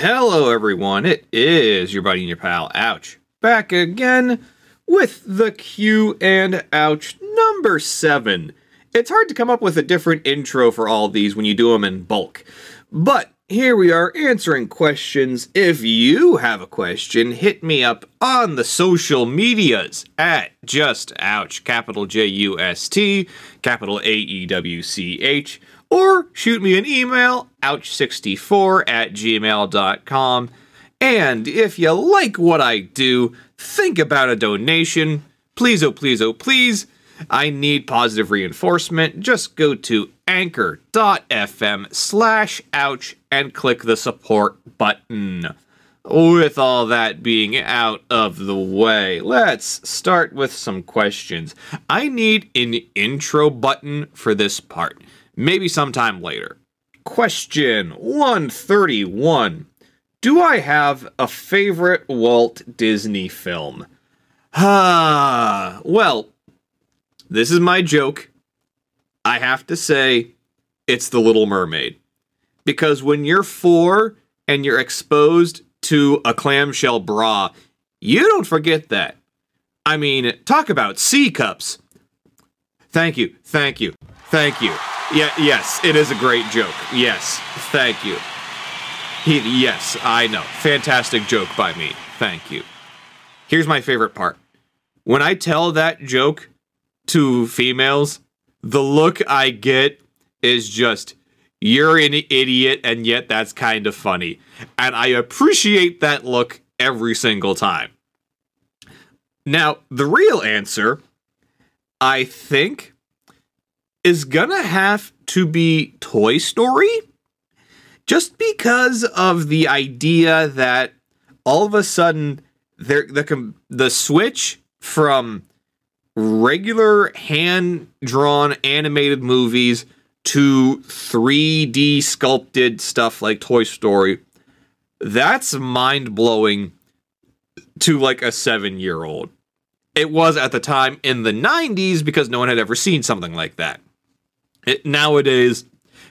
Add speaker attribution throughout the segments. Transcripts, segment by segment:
Speaker 1: Hello, everyone. It is your buddy and your pal, Aewch, back again with the Q and Aewch number seven. It's hard to come up with a different intro for all these when you do them in bulk, but here we are answering questions. If you have a question, hit me up on the social medias at just Aewch, capital J U S T, capital A E W C H or shoot me an email, aewch64 at gmail.com. And if you like what I do, think about a donation. Please, oh, please, oh, please. I need positive reinforcement. Just go to anchor.fm slash aewch and click the support button. With all that being out of the way, let's start with some questions. I need an intro button for this part maybe sometime later. Question 131 Do I have a favorite Walt Disney film? Ah, well, this is my joke. I have to say, it's The Little Mermaid. Because when you're four and you're exposed to a clamshell bra, you don't forget that. I mean, talk about C cups. Thank you, thank you, thank you. Yeah, yes, it is a great joke. Yes, thank you. He, yes, I know. Fantastic joke by me. Thank you. Here's my favorite part. When I tell that joke to females, the look I get is just, you're an idiot, and yet that's kind of funny. And I appreciate that look every single time. Now, the real answer, I think, is gonna have to be Toy Story. Just because of the idea that all of a sudden the the switch from regular hand drawn animated movies to 3D sculpted stuff like Toy Story that's mind blowing to like a 7 year old. It was at the time in the 90s because no one had ever seen something like that. It, nowadays,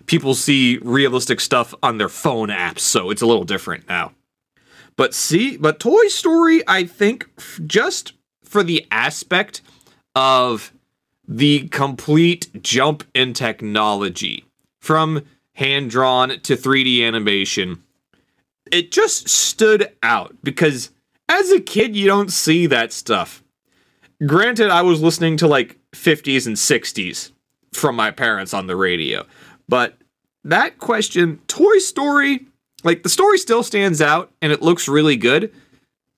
Speaker 1: people see realistic stuff on their phone apps, so it's a little different now. But see, but Toy Story, I think, just for the aspect of the complete jump in technology from hand drawn to 3D animation, it just stood out because as a kid, you don't see that stuff. Granted, I was listening to like 50s and 60s from my parents on the radio. But that question, Toy Story, like the story still stands out and it looks really good.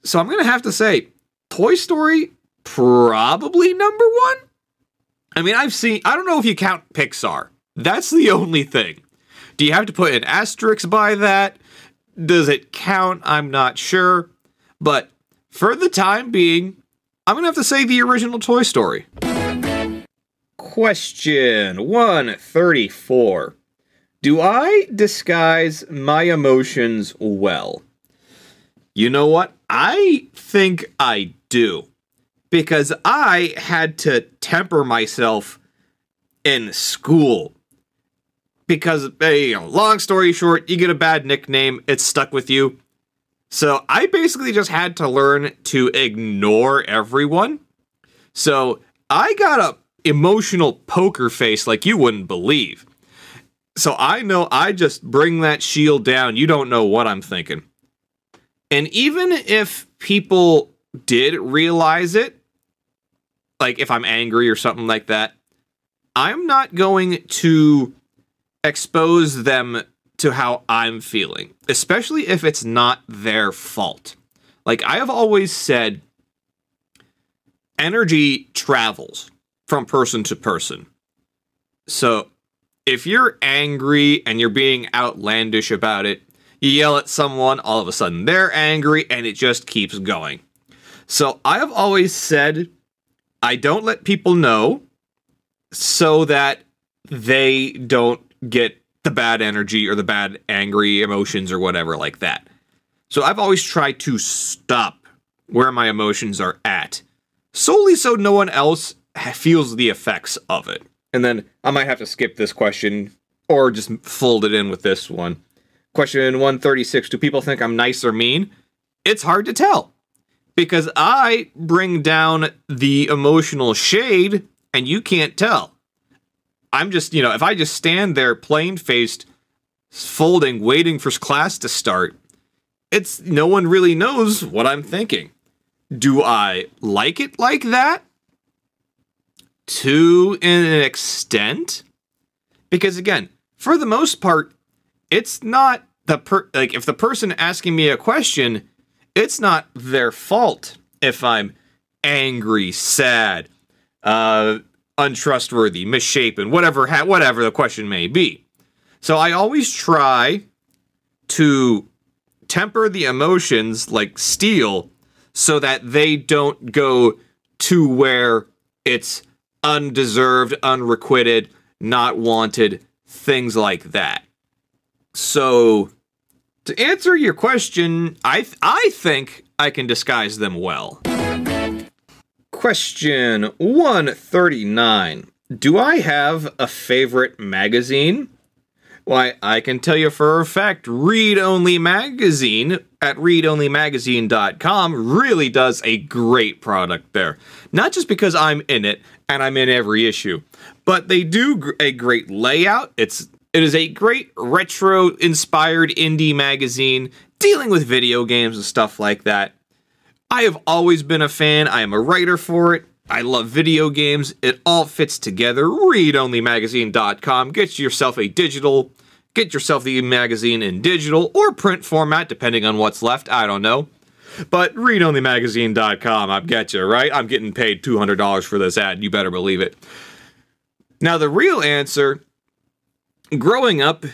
Speaker 1: So I'm going to have to say Toy Story probably number 1. I mean, I've seen I don't know if you count Pixar. That's the only thing. Do you have to put an asterisk by that? Does it count? I'm not sure. But for the time being, I'm going to have to say the original Toy Story. Question 134. Do I disguise my emotions well? You know what? I think I do. Because I had to temper myself in school. Because, you know, long story short, you get a bad nickname, it's stuck with you. So I basically just had to learn to ignore everyone. So I got a emotional poker face like you wouldn't believe. So I know I just bring that shield down. You don't know what I'm thinking. And even if people did realize it, like if I'm angry or something like that, I'm not going to expose them to how I'm feeling, especially if it's not their fault. Like I have always said, energy travels from person to person. So if you're angry and you're being outlandish about it, you yell at someone, all of a sudden they're angry, and it just keeps going. So I have always said I don't let people know so that they don't get the bad energy or the bad angry emotions or whatever like that. So I've always tried to stop where my emotions are at solely so no one else feels the effects of it. And then I might have to skip this question or just fold it in with this one. Question 136 Do people think I'm nice or mean? It's hard to tell because I bring down the emotional shade and you can't tell. I'm just, you know, if I just stand there plain faced, folding, waiting for class to start, it's no one really knows what I'm thinking. Do I like it like that? To an extent? Because again, for the most part, it's not the per like if the person asking me a question, it's not their fault if I'm angry, sad, uh, untrustworthy, misshapen, whatever ha- whatever the question may be. So I always try to temper the emotions like steel so that they don't go to where it's undeserved, unrequited, not wanted, things like that. So to answer your question, I th- I think I can disguise them well. Question 139. Do I have a favorite magazine? Why, I can tell you for a fact, Read Only Magazine at readonlymagazine.com really does a great product there. Not just because I'm in it and I'm in every issue, but they do a great layout. It's it is a great retro inspired indie magazine dealing with video games and stuff like that. I have always been a fan. I am a writer for it. I love video games. It all fits together. ReadOnlyMagazine.com. Get yourself a digital Get yourself the magazine in digital or print format, depending on what's left. I don't know. But readonlymagazine.com, I get you, right? I'm getting paid $200 for this ad. You better believe it. Now, the real answer growing up,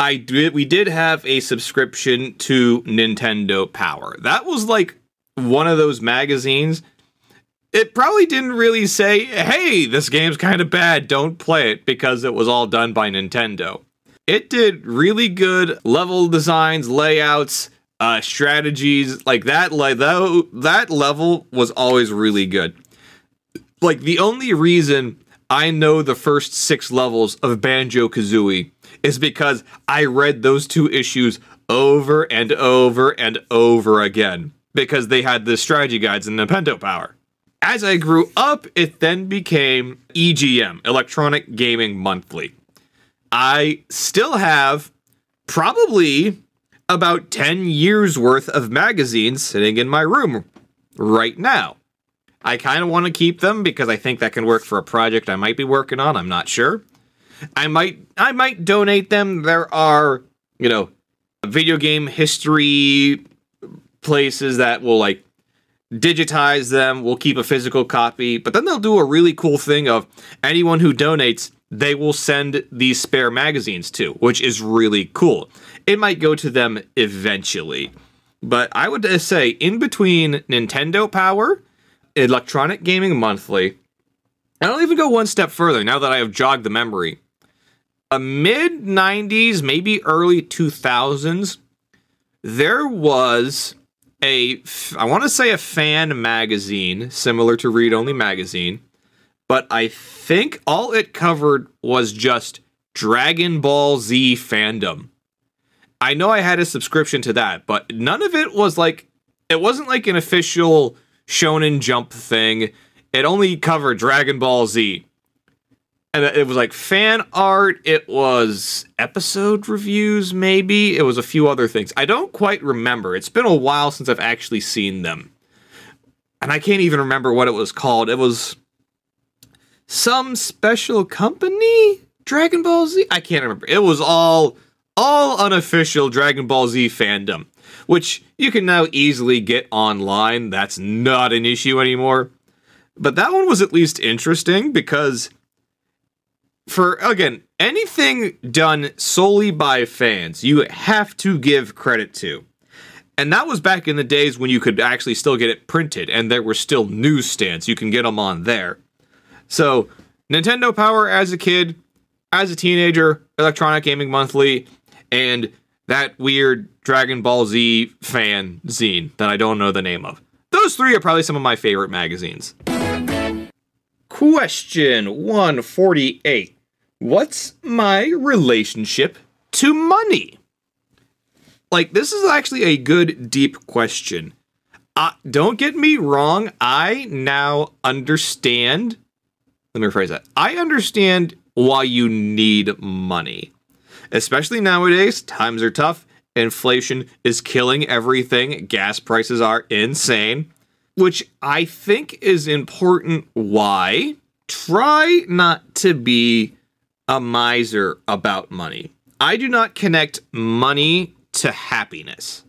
Speaker 1: I did we did have a subscription to Nintendo Power. That was like one of those magazines. It probably didn't really say, "Hey, this game's kind of bad, don't play it," because it was all done by Nintendo. It did really good level designs, layouts, uh, strategies like that. Like that, that level was always really good. Like the only reason I know the first six levels of Banjo Kazooie is because I read those two issues over and over and over again because they had the strategy guides in Nintendo Power. As I grew up, it then became EGM, Electronic Gaming Monthly. I still have probably about 10 years worth of magazines sitting in my room right now. I kind of want to keep them because I think that can work for a project I might be working on. I'm not sure. I might I might donate them. There are, you know, video game history places that will like digitize them, We'll keep a physical copy, but then they'll do a really cool thing of anyone who donates they will send these spare magazines to, which is really cool. It might go to them eventually. But I would uh, say in between Nintendo Power, Electronic Gaming Monthly, and I'll even go one step further now that I have jogged the memory. A mid 90s, maybe early 2000s, there was a, I want to say a fan magazine similar to Read Only Magazine but I think all it covered was just Dragon Ball Z fandom. I know I had a subscription to that, but none of it was like it wasn't like an official Shonen Jump thing. It only covered Dragon Ball Z. And it was like fan art, it was episode reviews, maybe. It was a few other things. I don't quite remember. It's been a while since I've actually seen them. And I can't even remember what it was called. It was some special company Dragon Ball Z. I can't remember. It was all all unofficial Dragon Ball Z fandom, which you can now easily get online. That's not an issue anymore. But that one was at least interesting because for again, anything done solely by fans, you have to give credit to. And that was back in the days when you could actually still get it printed and there were still newsstands. You can get them on there. So, Nintendo Power as a kid, as a teenager, Electronic Gaming Monthly, and that weird Dragon Ball Z fan zine that I don't know the name of. Those three are probably some of my favorite magazines. Question 148 What's my relationship to money? Like, this is actually a good, deep question. Uh, don't get me wrong, I now understand. Let me rephrase that. I understand why you need money. Especially nowadays, times are tough. Inflation is killing everything. Gas prices are insane, which I think is important. Why? Try not to be a miser about money. I do not connect money to happiness.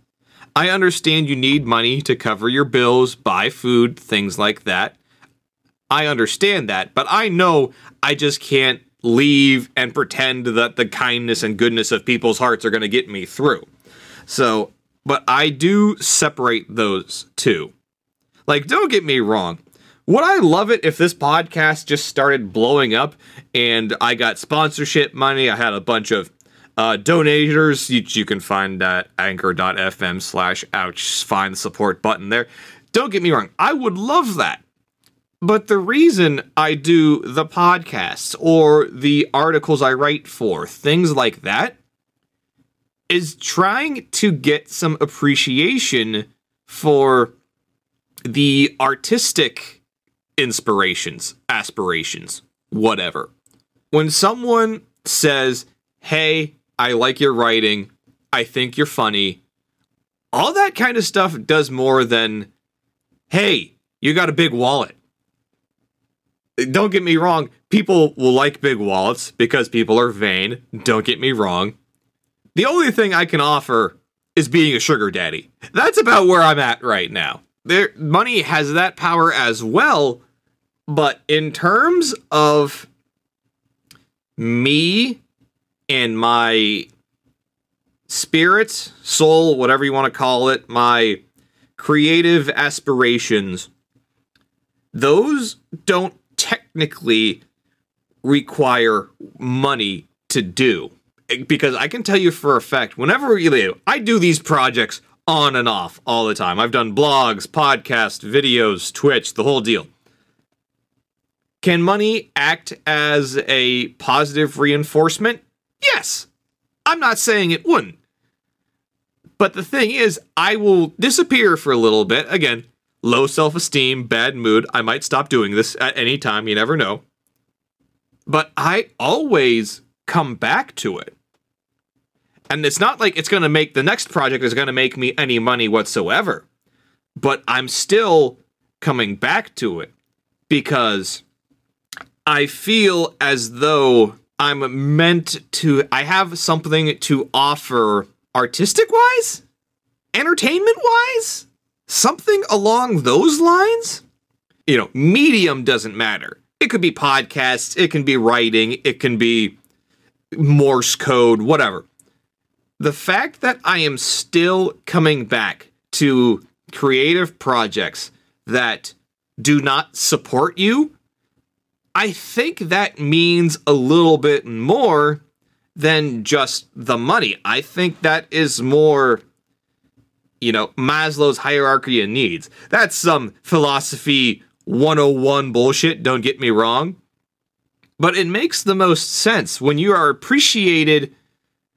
Speaker 1: I understand you need money to cover your bills, buy food, things like that. I understand that, but I know I just can't leave and pretend that the kindness and goodness of people's hearts are going to get me through. So, but I do separate those two. Like, don't get me wrong. Would I love it if this podcast just started blowing up and I got sponsorship money? I had a bunch of uh, donators, you, you can find at anchor.fm slash aewch. Find the support button there. Don't get me wrong, I would love that. But the reason I do the podcasts or the articles I write for, things like that, is trying to get some appreciation for the artistic inspirations, aspirations, whatever. When someone says, Hey, I like your writing. I think you're funny. All that kind of stuff does more than, hey, you got a big wallet. Don't get me wrong, people will like big wallets because people are vain. Don't get me wrong. The only thing I can offer is being a sugar daddy. That's about where I'm at right now. There money has that power as well, but in terms of me and my spirit, soul, whatever you want to call it, my creative aspirations, those don't technically require money to do. Because I can tell you for a fact, whenever you I do these projects on and off all the time. I've done blogs, podcasts, videos, Twitch, the whole deal. Can money act as a positive reinforcement? Yes. I'm not saying it wouldn't. But the thing is, I will disappear for a little bit. Again, low self esteem, bad mood. I might stop doing this at any time. You never know. But I always come back to it. And it's not like it's going to make the next project is going to make me any money whatsoever. But I'm still coming back to it because I feel as though I'm meant to, I have something to offer artistic wise, entertainment wise, something along those lines. You know, medium doesn't matter. It could be podcasts, it can be writing, it can be Morse code, whatever. The fact that I am still coming back to creative projects that do not support you I think that means a little bit more than just the money. I think that is more, you know, Maslow's hierarchy of needs. That's some philosophy 101 bullshit, don't get me wrong. But it makes the most sense when you are appreciated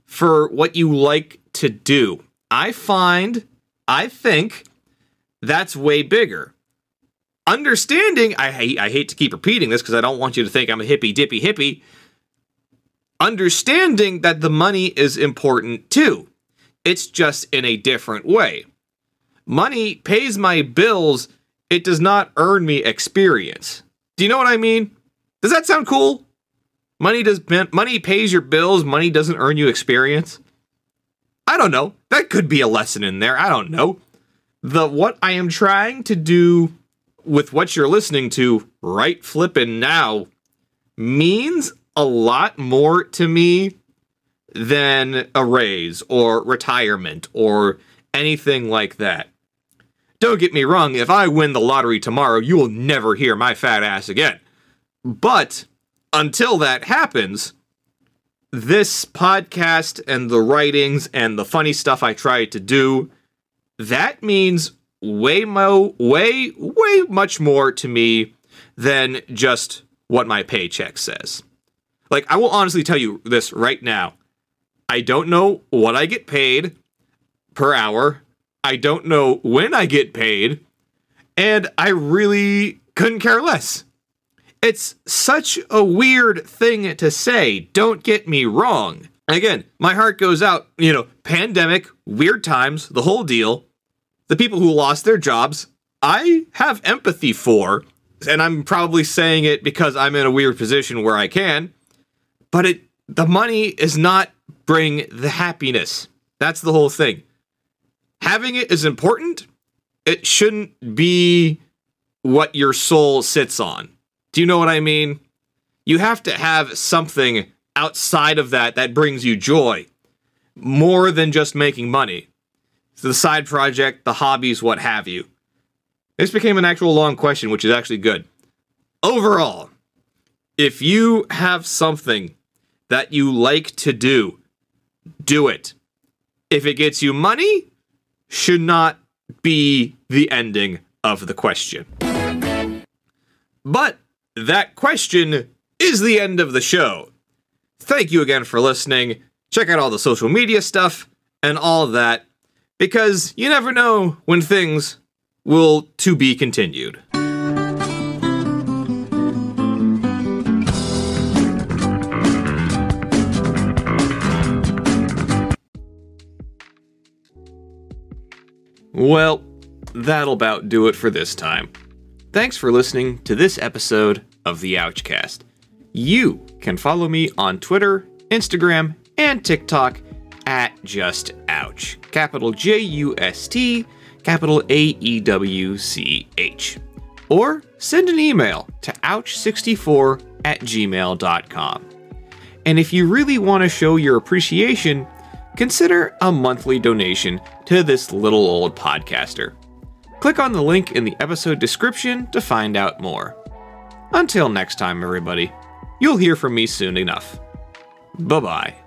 Speaker 1: for what you like to do. I find, I think, that's way bigger understanding I hate I hate to keep repeating this because I don't want you to think I'm a hippy dippy hippie. Understanding that the money is important too. It's just in a different way. Money pays my bills, it does not earn me experience. Do you know what I mean? Does that sound cool? Money does money pays your bills, money doesn't earn you experience. I don't know. That could be a lesson in there. I don't know. The what I am trying to do with what you're listening to right flipping now means a lot more to me than a raise or retirement or anything like that. Don't get me wrong, if I win the lottery tomorrow, you will never hear my fat ass again. But until that happens, this podcast and the writings and the funny stuff I try to do, that means way mo way way much more to me than just what my paycheck says. Like I will honestly tell you this right now. I don't know what I get paid per hour. I don't know when I get paid, and I really couldn't care less. It's such a weird thing to say, don't get me wrong. Again, my heart goes out, you know, pandemic, weird times, the whole deal. The people who lost their jobs, I have empathy for, and I'm probably saying it because I'm in a weird position where I can, but it the money is not bring the happiness. That's the whole thing. Having it is important. It shouldn't be what your soul sits on. Do you know what I mean? You have to have something outside of that that brings you joy more than just making money. the side project, the hobbies, what have you. This became an actual long question, which is actually good. Overall, if you have something that you like to do, do it. If it gets you money, should not be the ending of the question. But that question is the end of the show. Thank you again for listening. Check out all the social media stuff and all that, because you never know when things will to be continued. Well, that'll about do it for this time. Thanks for listening to this episode of the Aewchcast. You can follow me on Twitter, Instagram, and TikTok at Just Aewch. Capital J U S T, capital A E W C H. Or send an email to aewch64 at gmail.com. And if you really want to show your appreciation, consider a monthly donation to this little old podcaster. Click on the link in the episode description to find out more. Until next time, everybody, you'll hear from me soon enough. Bye bye.